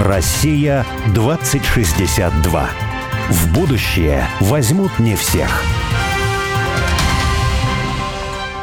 Россия 2062. В будущее возьмут не всех.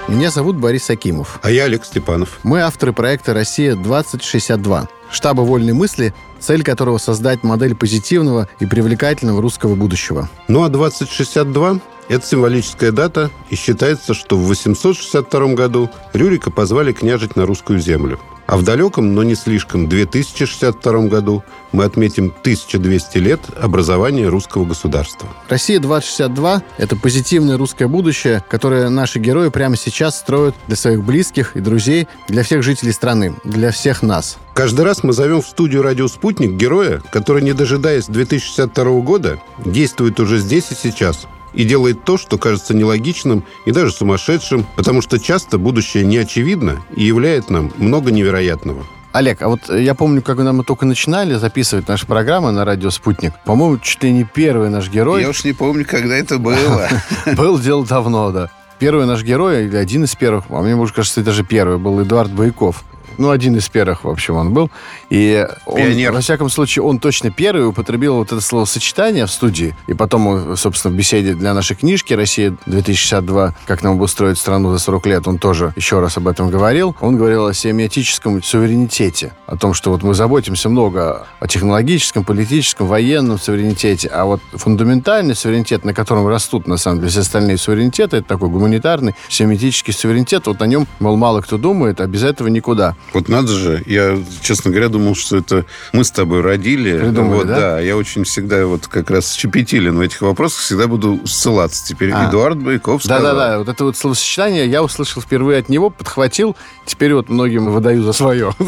Меня зовут Борис Акимов. А я Олег Степанов. Мы авторы проекта «Россия-2062», штаба вольной мысли, цель которого создать модель позитивного и привлекательного русского будущего. Ну а 2062 это символическая дата, и считается, что в 862 году Рюрика позвали княжить на русскую землю. А в далеком, но не слишком, 2062 году мы отметим 1200 лет образования русского государства. Россия-2062 – это позитивное русское будущее, которое наши герои прямо сейчас строят для своих близких и друзей, для всех жителей страны, для всех нас. Каждый раз мы зовем в студию «Радио Спутник» героя, который, не дожидаясь 2062 года, действует уже здесь и сейчас – и делает то, что кажется нелогичным и даже сумасшедшим, потому что часто будущее не очевидно и являет нам много невероятного. Олег, а вот я помню, когда мы только начинали записывать наши программы на радио «Спутник», по-моему, чуть ли не первый наш герой... Я уж не помню, когда это было. Был дело давно, да. Первый наш герой, или один из первых, а мне, может, кажется, даже первый, был Эдуард Байков. Ну, один из первых, в общем, он был. И он, Пионер. во всяком случае, он точно первый употребил вот это словосочетание в студии. И потом, собственно, в беседе для нашей книжки «Россия-2062. Как нам обустроить страну за 40 лет», он тоже еще раз об этом говорил. Он говорил о семиотическом суверенитете. О том, что вот мы заботимся много о технологическом, политическом, военном суверенитете. А вот фундаментальный суверенитет, на котором растут, на самом деле, все остальные суверенитеты, это такой гуманитарный, семиотический суверенитет. Вот о нем, мол, мало кто думает, а без этого никуда. Вот надо же, я, честно говоря, думал, что это мы с тобой родили. Придумали, вот, да? да? Я очень всегда вот как раз щепетилен в этих вопросах, всегда буду ссылаться. Теперь а. Эдуард Байков сказал. Да-да-да, вот это вот словосочетание я услышал впервые от него, подхватил, теперь вот многим выдаю за свое.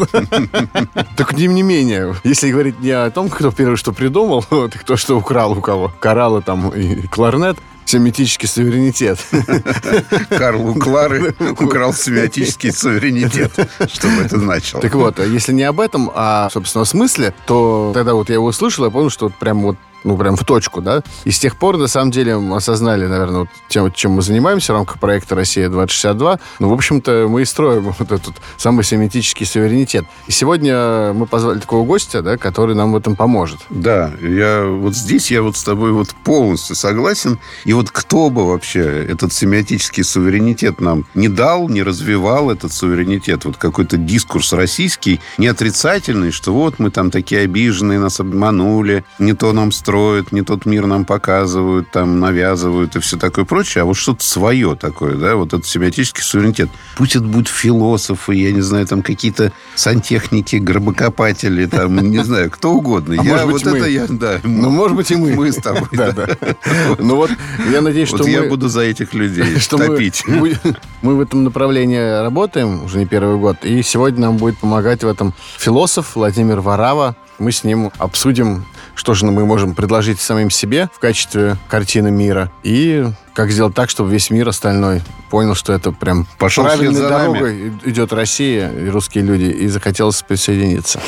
Так тем не менее, если говорить не о том, кто первый что придумал, кто что украл у кого, кораллы там и кларнет, семиотический суверенитет. Карл у Клары украл семиотический суверенитет. Что бы это значило? Так вот, если не об этом, а, собственно, о смысле, то тогда вот я его услышал, я понял, что вот прям вот ну, прям в точку, да. И с тех пор, на самом деле, мы осознали, наверное, вот тем, чем мы занимаемся в рамках проекта «Россия-2062». Ну, в общем-то, мы и строим вот этот самый семитический суверенитет. И сегодня мы позвали такого гостя, да, который нам в этом поможет. Да, я вот здесь я вот с тобой вот полностью согласен. И вот кто бы вообще этот семиотический суверенитет нам не дал, не развивал этот суверенитет, вот какой-то дискурс российский, не отрицательный, что вот мы там такие обиженные, нас обманули, не то нам строили, строят, не тот мир нам показывают, там навязывают и все такое прочее, а вот что-то свое такое, да, вот этот семиотический суверенитет. Пусть это будут философы, я не знаю, там какие-то сантехники, гробокопатели, там, не знаю, кто угодно. А я вот это я, да. Ну, может быть, и мы. Мы с тобой, да. Ну вот, я надеюсь, что я буду за этих людей топить. Мы в этом направлении работаем уже не первый год, и сегодня нам будет помогать в этом философ Владимир Варава. Мы с ним обсудим что же мы можем предложить самим себе в качестве картины мира и как сделать так, чтобы весь мир остальной понял, что это прям Пошел правильной дорогой идет Россия и русские люди, и захотелось присоединиться.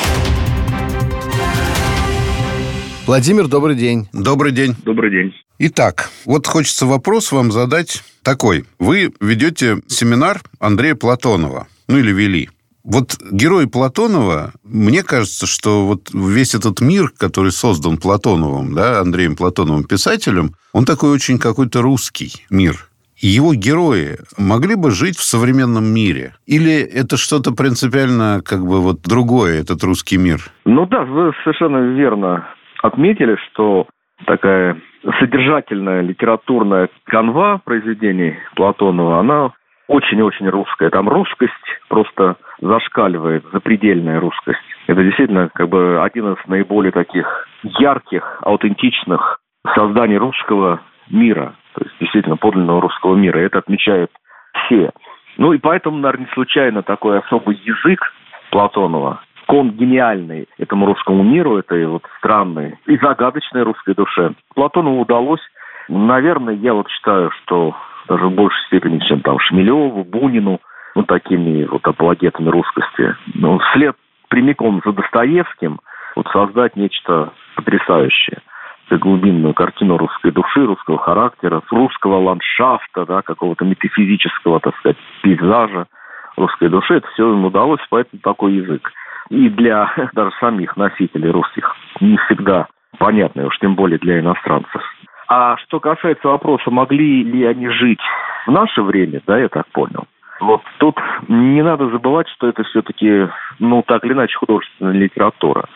Владимир, добрый день. Добрый день. Добрый день. Итак, вот хочется вопрос вам задать такой. Вы ведете семинар Андрея Платонова, ну или вели. Вот герой Платонова, мне кажется, что вот весь этот мир, который создан Платоновым, да, Андреем Платоновым, писателем, он такой очень какой-то русский мир. Его герои могли бы жить в современном мире? Или это что-то принципиально как бы вот другое, этот русский мир? Ну да, вы совершенно верно отметили, что такая содержательная литературная канва произведений Платонова, она очень-очень русская. Там русскость просто зашкаливает, запредельная русскость. Это действительно как бы один из наиболее таких ярких, аутентичных созданий русского мира. То есть действительно подлинного русского мира. Это отмечают все. Ну и поэтому, наверное, не случайно такой особый язык Платонова, он гениальный этому русскому миру, этой вот странной и загадочной русской душе. Платонову удалось, наверное, я вот считаю, что даже в большей степени, чем там Шмелеву, Бунину, ну, такими вот апологетами русскости. Ну, вслед прямиком за Достоевским вот создать нечто потрясающее глубинную картину русской души, русского характера, русского ландшафта, да, какого-то метафизического, так сказать, пейзажа русской души. Это все им удалось, поэтому такой язык. и для даже самих носителей русских не всегда понятны, уж тем более для иностранцев. А что касается вопроса, могли ли они жить в наше время, да, я так понял, вот тут не надо забывать, что это все-таки, ну, так или иначе, художественная литература.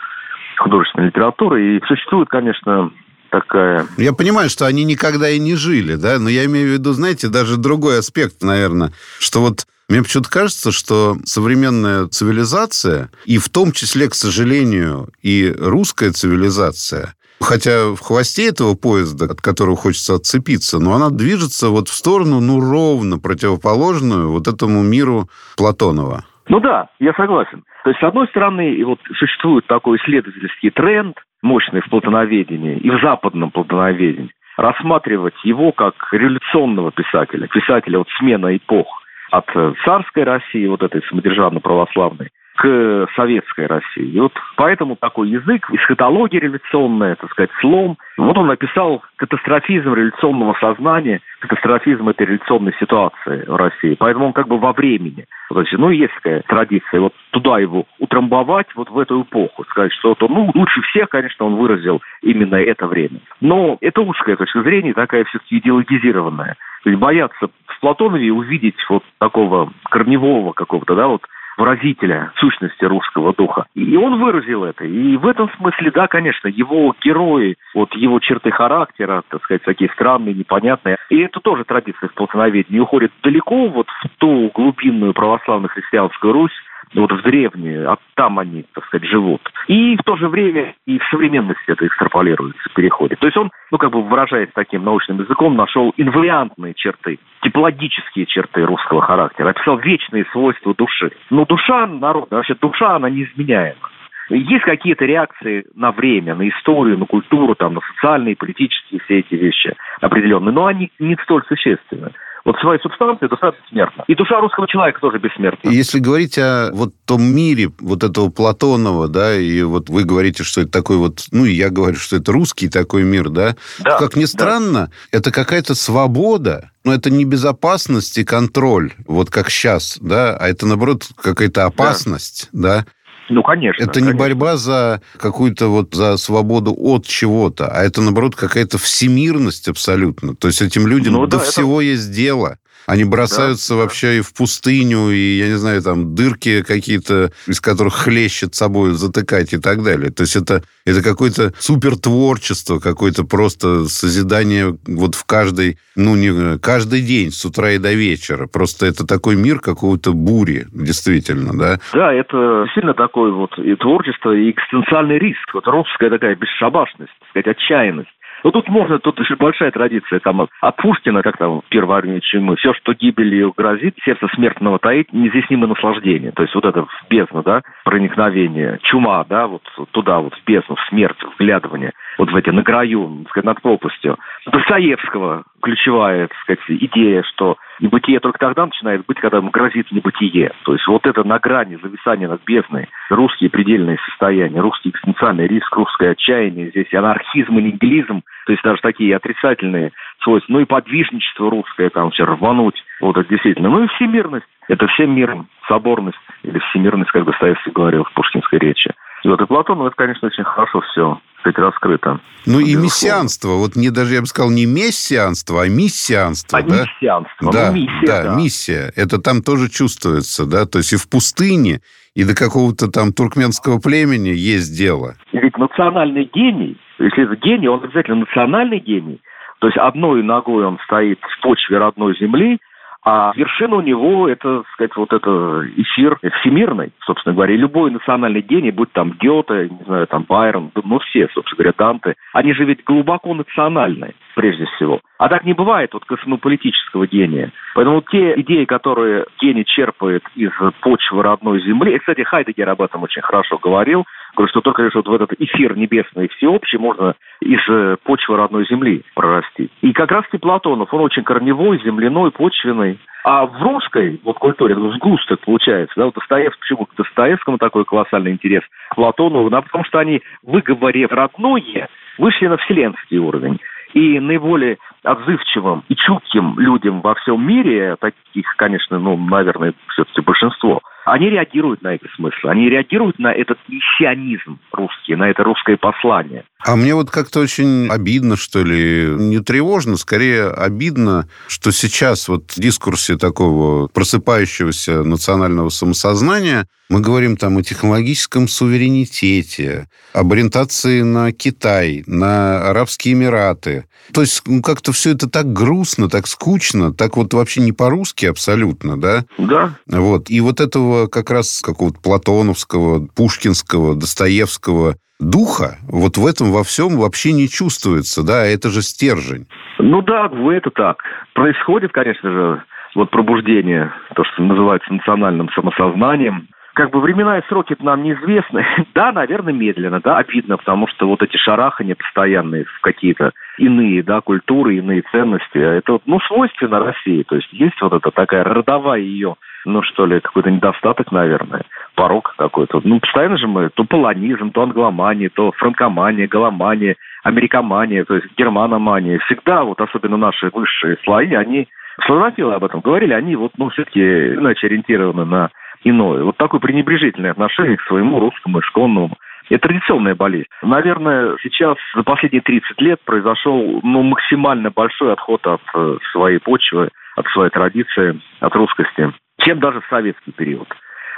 Художественная литература. И существует, конечно, такая... Я понимаю, что они никогда и не жили, да, но я имею в виду, знаете, даже другой аспект, наверное, что вот мне почему-то кажется, что современная цивилизация, и в том числе, к сожалению, и русская цивилизация, хотя в хвосте этого поезда, от которого хочется отцепиться, но она движется вот в сторону, ну, ровно противоположную вот этому миру Платонова. Ну да, я согласен. То есть, с одной стороны, вот существует такой исследовательский тренд, мощный в платоноведении и в западном платоноведении, рассматривать его как революционного писателя, писателя вот смена эпох от царской России, вот этой самодержавно-православной, к советской России. И вот поэтому такой язык, эсхатология революционная, так сказать, слом. Вот он написал катастрофизм революционного сознания, катастрофизм этой революционной ситуации в России. Поэтому он как бы во времени. Значит, ну, есть такая традиция, вот туда его утрамбовать, вот в эту эпоху, сказать, что это, ну, лучше всех, конечно, он выразил именно это время. Но это узкая точка зрения, такая все-таки идеологизированная. То есть бояться в Платонове увидеть вот такого корневого какого-то, да, вот выразителя сущности русского духа. И он выразил это. И в этом смысле, да, конечно, его герои, вот его черты характера, так сказать, такие странные, непонятные. И это тоже традиция в платоноведении уходит далеко вот в ту глубинную православно-христианскую Русь, вот в древние, а там они, так сказать, живут. И в то же время и в современности это экстраполируется, переходит. То есть он, ну, как бы выражаясь таким научным языком, нашел инвариантные черты, типологические черты русского характера, описал вечные свойства души. Но душа народа, вообще душа, она неизменяема. Есть какие-то реакции на время, на историю, на культуру, там, на социальные, политические все эти вещи определенные, но они не столь существенны вот своей субстанции душа бессмертна. И душа русского человека тоже бессмертна. Если говорить о вот том мире вот этого Платонова, да, и вот вы говорите, что это такой вот, ну, и я говорю, что это русский такой мир, да, да как ни странно, да. это какая-то свобода, но это не безопасность и контроль, вот как сейчас, да, а это, наоборот, какая-то опасность, да, да ну, конечно. Это конечно. не борьба за какую-то вот за свободу от чего-то, а это, наоборот, какая-то всемирность абсолютно. То есть этим людям ну, до да, всего это... есть дело. Они бросаются да, вообще да. и в пустыню, и, я не знаю, там, дырки какие-то, из которых хлещет собой затыкать и так далее. То есть это, это какое-то супертворчество, какое-то просто созидание вот в каждый, ну, не каждый день, с утра и до вечера. Просто это такой мир какого-то бури, действительно, да? Да, это сильно такое вот и творчество, и экстенциальный риск. Вот русская такая бесшабашность, так сказать, отчаянность. Ну, тут можно, тут еще большая традиция, там, от Пушкина, как там, первой армии чумы, все, что гибелью грозит, сердце смертного таит неизъяснимое наслаждение. То есть вот это в бездну, да, проникновение, чума, да, вот туда, вот в бездну, в смерть, вглядывание, вот в эти, на краю, так сказать, над пропастью. Достоевского ключевая, так сказать, идея, что небытие только тогда начинает быть, когда ему грозит небытие. То есть вот это на грани зависания над бездной, русские предельные состояния, русский экстенциальный риск, русское отчаяние, здесь анархизм и нигилизм, то есть даже такие отрицательные свойства. Ну и подвижничество русское, там все рвануть, вот это действительно. Ну и всемирность. Это всем миром, соборность или всемирность, как Достоевский говорил в пушкинской речи. И вот и Платон, ну, это, конечно, очень хорошо все сказать, раскрыто. Ну и мессианство. Вот не даже, я бы сказал, не мессианство, а миссианство. А да? мессианство. Да, ну, миссия, да, да, миссия. Это там тоже чувствуется, да? То есть и в пустыне, и до какого-то там туркменского племени есть дело. Ведь национальный гений, если это гений, он обязательно национальный гений. То есть одной ногой он стоит в почве родной земли, а вершина у него, это, так сказать, вот это эфир всемирный, собственно говоря. И любой национальный гений, будь там Гёте, не знаю, там Байрон, ну все, собственно говоря, Данте, они же ведь глубоко национальные, прежде всего. А так не бывает вот космополитического гения. Поэтому те идеи, которые гений черпает из почвы родной земли, и, кстати, Хайдегер об этом очень хорошо говорил, говорит, что только лишь вот в этот эфир небесный всеобщий можно из э, почвы родной земли прорасти. И как раз-таки Платонов, он очень корневой, земляной, почвенный. А в русской вот культуре, ну, сгусток получается, да, вот Достоевский, почему к Достоевскому такой колоссальный интерес, к Платону, да, потому что они, выговорив родное, вышли на вселенский уровень. И наиболее отзывчивым и чутким людям во всем мире, таких, конечно, ну, наверное, все-таки большинство, они реагируют на эти смыслы, они реагируют на этот миссионизм русский, на это русское послание. А мне вот как-то очень обидно, что ли, не тревожно, скорее обидно, что сейчас вот в дискурсе такого просыпающегося национального самосознания мы говорим там о технологическом суверенитете, об ориентации на Китай, на Арабские Эмираты. То есть ну, как-то все это так грустно, так скучно, так вот вообще не по-русски абсолютно, да? Да. Вот. И вот этого как раз какого-то платоновского, пушкинского, достоевского духа вот в этом во всем вообще не чувствуется, да, это же стержень. Ну да, это так. Происходит, конечно же, вот пробуждение, то, что называется национальным самосознанием. Как бы времена и сроки нам неизвестны. да, наверное, медленно, да, обидно, потому что вот эти шарахания постоянные в какие-то иные, да, культуры, иные ценности, это, ну, свойственно России. То есть есть вот эта такая родовая ее ну, что ли, какой-то недостаток, наверное, порог какой-то. Ну, постоянно же мы то полонизм, то англомания, то франкомания, голомания, америкомания, то есть германомания. Всегда, вот особенно наши высшие слои, они, славянофилы об этом говорили, они вот, ну, все-таки иначе ориентированы на иное. Вот такое пренебрежительное отношение к своему русскому исконному это традиционная болезнь. Наверное, сейчас за последние 30 лет произошел ну, максимально большой отход от э, своей почвы, от своей традиции, от русскости чем даже в советский период.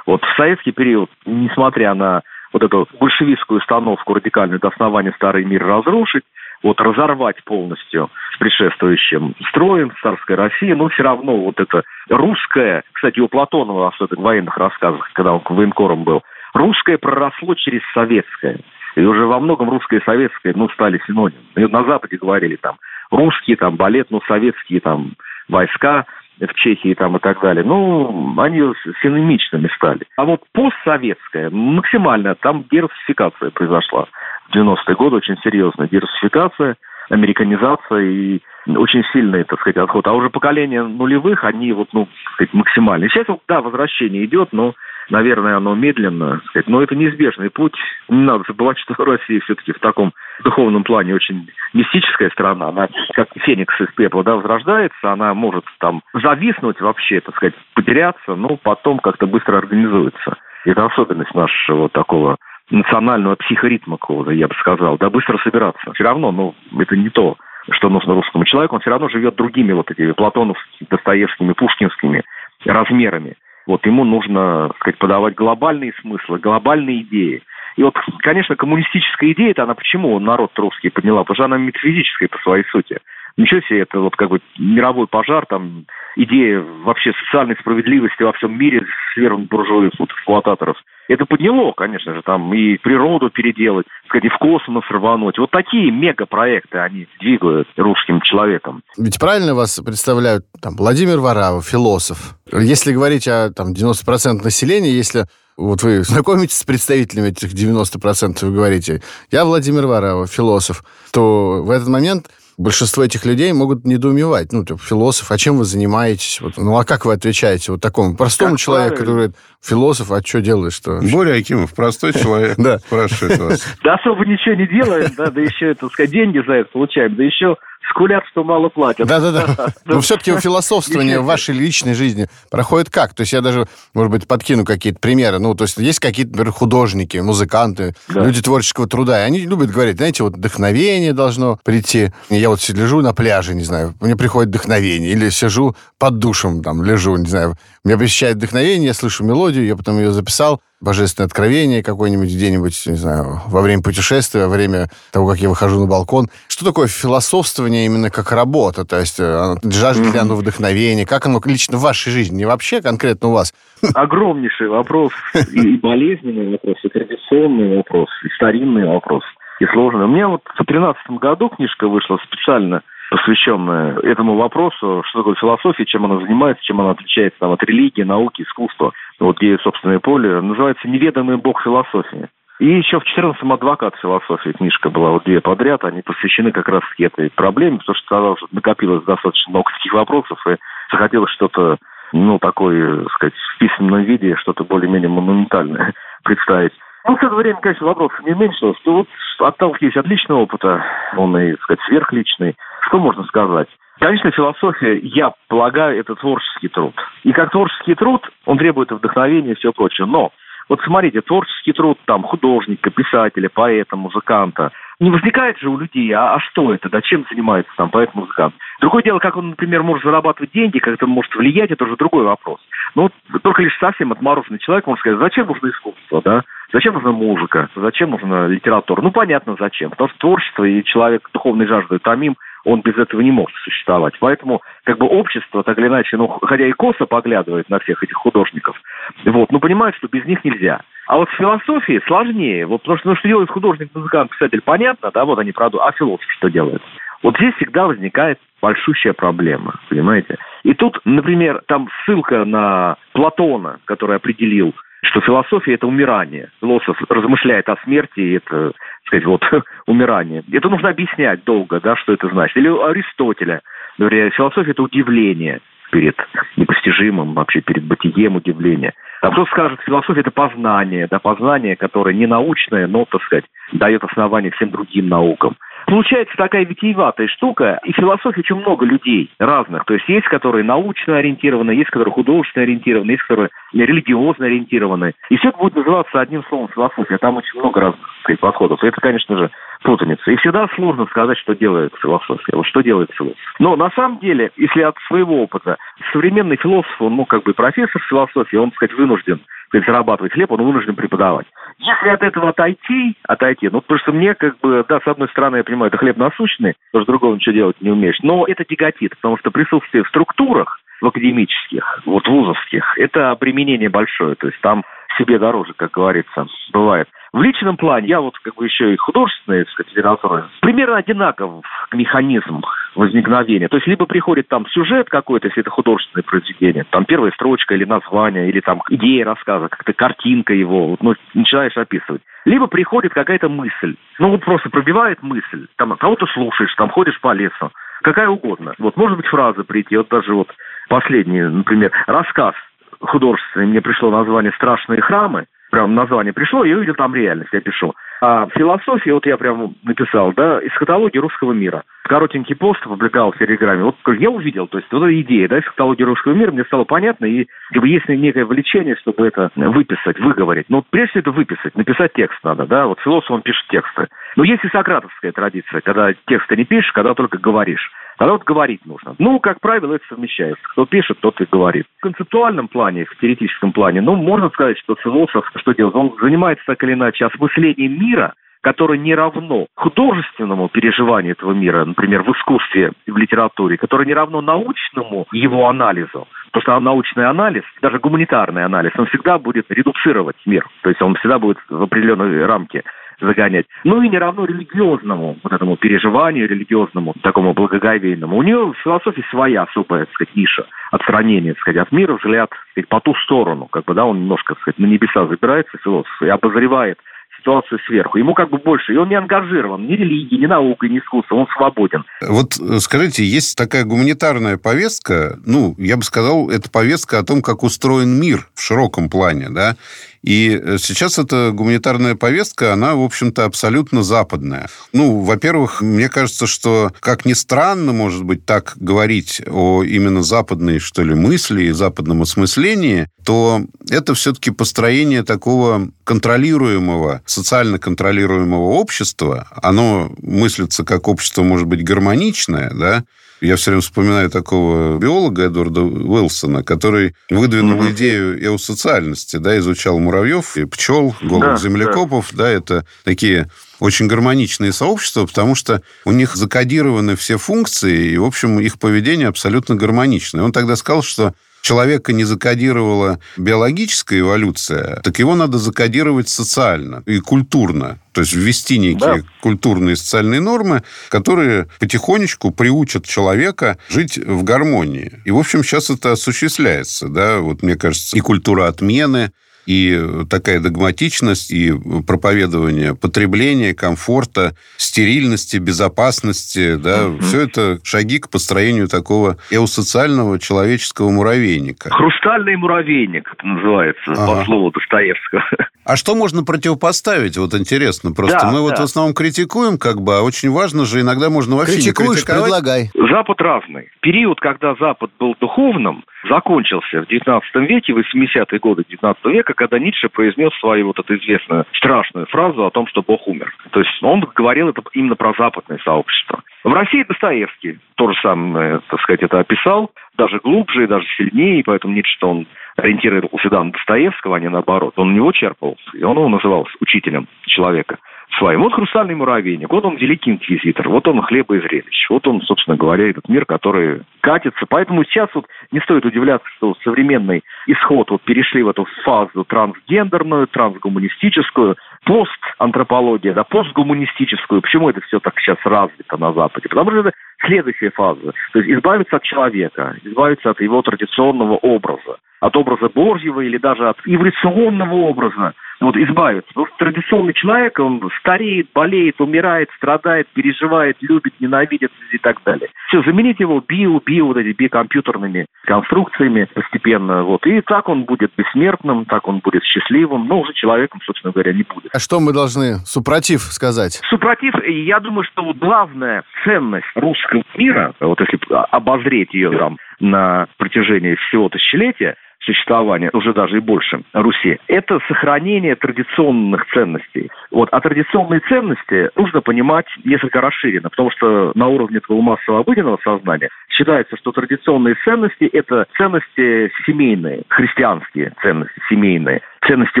Вот в советский период, несмотря на вот эту большевистскую установку радикальную до основания старый мир разрушить, вот разорвать полностью с предшествующим строем царской России, но все равно вот это русское, кстати, у Платонова, особенно в военных рассказах, когда он военкором был, русское проросло через советское. И уже во многом русское и советское, ну, стали синонимы. на Западе говорили там русские, там, балет, ну, советские, там, войска в Чехии там и так далее, ну, они синонимичными стали. А вот постсоветская, максимально, там дерусификация произошла. В 90-е годы очень серьезная дерусификация, американизация и очень сильный, так сказать, отход. А уже поколение нулевых, они вот, ну, сказать, максимальные. Сейчас, да, возвращение идет, но наверное, оно медленно, сказать, но это неизбежный путь. Не надо забывать, что Россия все-таки в таком духовном плане очень мистическая страна. Она как феникс из пепла, да, возрождается, она может там зависнуть вообще, так сказать, потеряться, но потом как-то быстро организуется. Это особенность нашего такого национального психоритма какого-то, я бы сказал, да, быстро собираться. Все равно, ну, это не то, что нужно русскому человеку, он все равно живет другими вот этими платоновскими, достоевскими, пушкинскими размерами. Вот ему нужно, так сказать, подавать глобальные смыслы, глобальные идеи. И вот, конечно, коммунистическая идея, это она почему народ русский подняла? Потому что она метафизическая по своей сути. Ничего себе, это вот как бы мировой пожар, там, идея вообще социальной справедливости во всем мире свергнуть буржуев, вот, эксплуататоров. Это подняло, конечно же, там и природу переделать, сказать, и в космос рвануть. Вот такие мегапроекты они двигают русским человеком. Ведь правильно вас представляют там Владимир Варавов, философ. Если говорить о там 90% населения, если вот вы знакомитесь с представителями этих 90%, вы говорите, я Владимир Варавов, философ, то в этот момент большинство этих людей могут недоумевать. Ну, типа, философ, а чем вы занимаетесь? Вот, ну, а как вы отвечаете вот такому простому как человеку, который говорит, философ, а что делаешь? Что Боря Акимов, простой человек, да. спрашивает вас. Да особо ничего не делаем, да, да еще, так сказать, деньги за это получаем, да еще скулят, что мало платят. Да-да-да. Но все-таки философствование в вашей личной жизни проходит как? То есть я даже, может быть, подкину какие-то примеры. Ну, то есть есть какие-то, например, художники, музыканты, люди творческого труда, и они любят говорить, знаете, вот вдохновение должно прийти. Я вот лежу на пляже, не знаю, мне приходит вдохновение, или сижу под душем, там, лежу, не знаю, меня посещает вдохновение, я слышу мелодию, я потом ее записал, божественное откровение какое-нибудь где-нибудь, не знаю, во время путешествия, во время того, как я выхожу на балкон. Что такое философствование именно как работа? То есть э, жажда ли оно вдохновения? Как оно лично в вашей жизни? Не вообще конкретно у вас? Огромнейший вопрос. И болезненный вопрос, и традиционный вопрос, и старинный вопрос, и сложный. У меня вот в 2013 году книжка вышла специально посвященная этому вопросу, что такое философия, чем она занимается, чем она отличается там, от религии, науки, искусства, вот где собственное поле, называется «Неведомый бог философии». И еще в 14-м «Адвокат философии» книжка была, вот две подряд, они посвящены как раз этой проблеме, потому что что накопилось достаточно много таких вопросов, и захотелось что-то, ну, такое, так сказать, в письменном виде, что-то более-менее монументальное представить. Ну, в это время, конечно, вопросов не что Вот отталкиваясь от личного опыта, он и, сказать, сверхличный, что можно сказать? Конечно, философия, я полагаю, это творческий труд. И как творческий труд, он требует вдохновения и все прочее. Но вот смотрите, творческий труд там художника, писателя, поэта, музыканта – не возникает же у людей, а, а что это, да, чем занимается там поэт-музыкант. Другое дело, как он, например, может зарабатывать деньги, как это может влиять, это уже другой вопрос. Но вот только лишь совсем отмороженный человек может сказать, зачем нужно искусство, да? Зачем нужна музыка? Зачем нужна литература? Ну, понятно, зачем. Потому что творчество и человек духовной жаждой томим, он без этого не может существовать. Поэтому как бы общество, так или иначе, ну, хотя и косо поглядывает на всех этих художников, вот, но понимает, что без них нельзя. А вот в философии сложнее. Вот потому что, ну, что делает художник, музыкант, писатель, понятно, да, вот они правда, а философ что делает? Вот здесь всегда возникает большущая проблема, понимаете? И тут, например, там ссылка на Платона, который определил, что философия – это умирание. Философ размышляет о смерти, и это, сказать, вот, умирание. Это нужно объяснять долго, да, что это значит. Или Аристотеля. Говоря, философия – это удивление перед непостижимым, вообще перед бытием удивления. А кто скажет, философия – это познание, да, познание, которое не научное, но, так сказать, дает основание всем другим наукам. Получается такая витиеватая штука, и философии очень много людей разных. То есть есть, которые научно ориентированы, есть, которые художественно ориентированы, есть, которые религиозно ориентированы. И все это будет называться одним словом философия. Там очень много разных подходов. И это, конечно же, путаница. И всегда сложно сказать, что делает философия. Вот что делает философ. Но на самом деле, если от своего опыта, современный философ, он, ну, как бы профессор философии, он, так сказать, вынужден зарабатывать хлеб, он вынужден преподавать. Если от этого отойти, отойти, ну, потому что мне, как бы, да, с одной стороны, я понимаю, это хлеб насущный, потому что другого ничего делать не умеешь, но это тяготит, потому что присутствие в структурах, в академических, вот вузовских, это применение большое, то есть там себе дороже, как говорится, бывает. В личном плане я вот как бы еще и художественная, так сказать, литература. Примерно одинаков механизм возникновения. То есть либо приходит там сюжет какой-то, если это художественное произведение, там первая строчка или название, или там идея рассказа, как-то картинка его, вот, ну, начинаешь описывать. Либо приходит какая-то мысль. Ну, вот просто пробивает мысль. Там кого-то слушаешь, там ходишь по лесу. Какая угодно. Вот может быть фраза прийти, вот даже вот последний, например, рассказ художественный, мне пришло название «Страшные храмы», прям название пришло, я увидел там реальность, я пишу. А философия, вот я прям написал, да, эсхатология русского мира. Коротенький пост опубликовал в Телеграме. Вот я увидел, то есть вот эта идея, да, эсхатология русского мира, мне стало понятно, и как бы есть некое влечение, чтобы это выписать, выговорить. Но прежде это выписать, написать текст надо, да, вот философ, он пишет тексты. Но есть и сократовская традиция, когда тексты не пишешь, когда только говоришь. Тогда вот говорить нужно. Ну, как правило, это совмещается. Кто пишет, тот и говорит. В концептуальном плане, в теоретическом плане, ну, можно сказать, что философ что делает? Он занимается так или иначе осмыслением мира, которое не равно художественному переживанию этого мира, например, в искусстве, в литературе, которое не равно научному его анализу. Потому что научный анализ, даже гуманитарный анализ, он всегда будет редуцировать мир. То есть он всегда будет в определенной рамке загонять. Ну и не равно религиозному вот этому переживанию, религиозному, такому благоговейному. У нее в философии своя особая, так сказать, ниша отстранения, так сказать, от мира, взгляд, так сказать, по ту сторону. Как бы, да, он немножко, так сказать, на небеса забирается, философ, и обозревает ситуацию сверху. Ему как бы больше, и он не ангажирован ни религией, ни наукой, ни искусством, он свободен. Вот э, скажите, есть такая гуманитарная повестка, ну, я бы сказал, это повестка о том, как устроен мир в широком плане, да, и э, сейчас эта гуманитарная повестка, она, в общем-то, абсолютно западная. Ну, во-первых, мне кажется, что, как ни странно, может быть, так говорить о именно западной, что ли, мысли и западном осмыслении, то это все-таки построение такого контролируемого, социально контролируемого общества. Оно мыслится как общество, может быть, гармоничное, да, я все время вспоминаю такого биолога Эдварда Уилсона, который выдвинул mm-hmm. идею эусоциальности, да, изучал муравьев и пчел, голых да, землекопов, да. да, это такие очень гармоничные сообщества, потому что у них закодированы все функции, и, в общем, их поведение абсолютно гармоничное. Он тогда сказал, что человека не закодировала биологическая эволюция, так его надо закодировать социально и культурно. То есть ввести некие да. культурные и социальные нормы, которые потихонечку приучат человека жить в гармонии. И, в общем, сейчас это осуществляется. Да? Вот, мне кажется, и культура отмены, и такая догматичность, и проповедование потребления, комфорта, стерильности, безопасности, да, угу. все это шаги к построению такого эусоциального человеческого муравейника. Хрустальный муравейник, это называется, ага. по слову Достоевского. А что можно противопоставить? Вот интересно. Просто да, мы да. вот в основном критикуем, как бы, а очень важно же, иногда можно вообще Критикуешь, не критиковать. предлагай. Запад разный. Период, когда Запад был духовным, закончился в 19 веке, 80-е годы 19 века, когда Ницше произнес свою вот эту известную страшную фразу о том, что Бог умер. То есть он говорил это именно про западное сообщество. В России Достоевский то же самое, так сказать, это описал, даже глубже и даже сильнее, и поэтому Ницше он ориентировался всегда на Достоевского, а не наоборот. Он у него черпал, и он его называл учителем человека своим. Вот хрустальный муравейник, вот он великий инквизитор, вот он хлеба и зрелищ, вот он, собственно говоря, этот мир, который катится. Поэтому сейчас вот не стоит удивляться, что современный исход вот перешли в эту фазу трансгендерную, трансгуманистическую, постантропология, да, постгуманистическую. Почему это все так сейчас развито на Западе? Потому что это следующая фаза. То есть избавиться от человека, избавиться от его традиционного образа, от образа Божьего или даже от эволюционного образа вот избавиться. Потому что традиционный человек, он стареет, болеет, умирает, страдает, переживает, любит, ненавидит и так далее. Все, заменить его био, био, вот эти биокомпьютерными конструкциями постепенно. Вот. И так он будет бессмертным, так он будет счастливым, но уже человеком, собственно говоря, не будет. А что мы должны супротив сказать? Супротив, я думаю, что вот главная ценность русского мира, вот если обозреть ее там на протяжении всего тысячелетия, существования, уже даже и больше, Руси, это сохранение традиционных ценностей. Вот. А традиционные ценности нужно понимать несколько расширенно, потому что на уровне твоего массового обыденного сознания считается, что традиционные ценности – это ценности семейные, христианские ценности семейные, ценности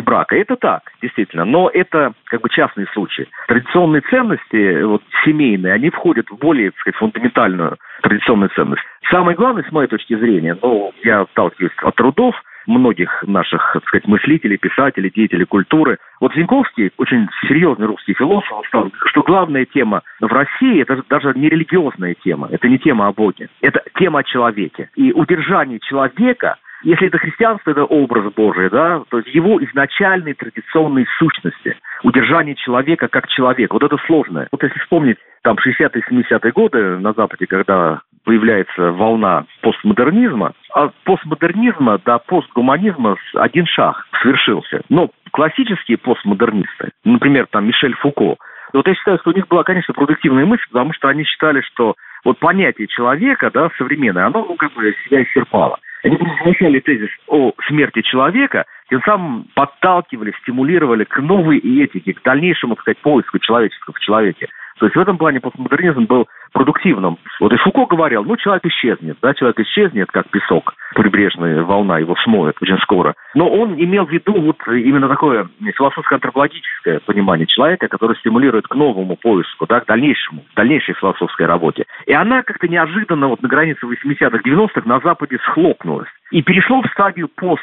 брака. Это так, действительно, но это как бы частный случай. Традиционные ценности, вот, семейные, они входят в более, так сказать, фундаментальную традиционную ценность. Самое главное, с моей точки зрения, ну, я отталкиваюсь от трудов многих наших, так сказать, мыслителей, писателей, деятелей культуры. Вот Зинковский, очень серьезный русский философ, сказал, что главная тема в России – это даже не религиозная тема, это не тема о Боге, это тема о человеке. И удержание человека если это христианство, это образ Божий, да, то есть его изначальной традиционной сущности, удержание человека как человека. Вот это сложное. Вот если вспомнить там 60-е, 70-е годы на Западе, когда появляется волна постмодернизма, от постмодернизма до постгуманизма один шаг свершился. Но классические постмодернисты, например, там Мишель Фуко, вот я считаю, что у них была, конечно, продуктивная мысль, потому что они считали, что вот понятие человека, да, современное, оно, ну, как бы себя исчерпало. Они провозглашали тезис о смерти человека, тем самым подталкивали, стимулировали к новой этике, к дальнейшему, так сказать, поиску человеческого в человеке. То есть в этом плане постмодернизм был продуктивным. Вот и Фуко говорил, ну, человек исчезнет, да, человек исчезнет, как песок, прибрежная волна его смоет очень скоро. Но он имел в виду вот именно такое философско-антропологическое понимание человека, которое стимулирует к новому поиску, да, к дальнейшему, дальнейшей философской работе. И она как-то неожиданно вот на границе 80-х, 90-х на Западе схлопнулась и перешло в стадию пост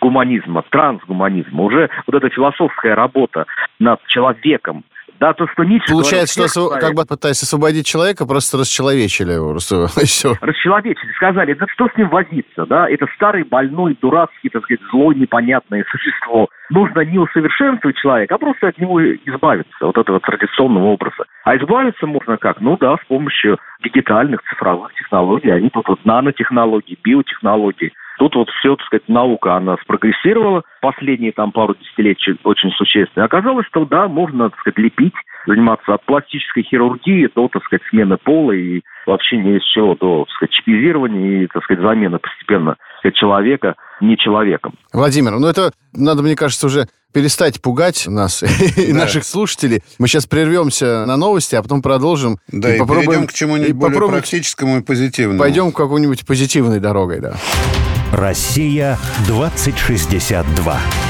гуманизма, трансгуманизма. Уже вот эта философская работа над человеком, да, то, что Ницше... Получается, что как бы пытаясь освободить человека, просто расчеловечили его. Просто, все. Расчеловечили, сказали, да что с ним возиться, да? Это старый, больной, дурацкий, так сказать, злой, непонятное существо. Нужно не усовершенствовать человека, а просто от него избавиться, вот этого традиционного образа. А избавиться можно как? Ну да, с помощью дигитальных цифровых технологий. Они тут вот нанотехнологии, биотехнологии. Тут вот все, так сказать, наука, она спрогрессировала последние там пару десятилетий очень существенно. Оказалось, что да, можно, так сказать, лепить, заниматься от пластической хирургии до, так сказать, смены пола и вообще не из чего, до, так сказать, чипизирования и, так сказать, замены постепенно так сказать, человека не человеком. Владимир, ну это надо, мне кажется, уже перестать пугать нас и да. наших слушателей. Мы сейчас прервемся на новости, а потом продолжим. Да, и, и попробуем, к чему-нибудь более практическому и позитивному. Пойдем какой-нибудь позитивной дорогой, да. Россия 2062.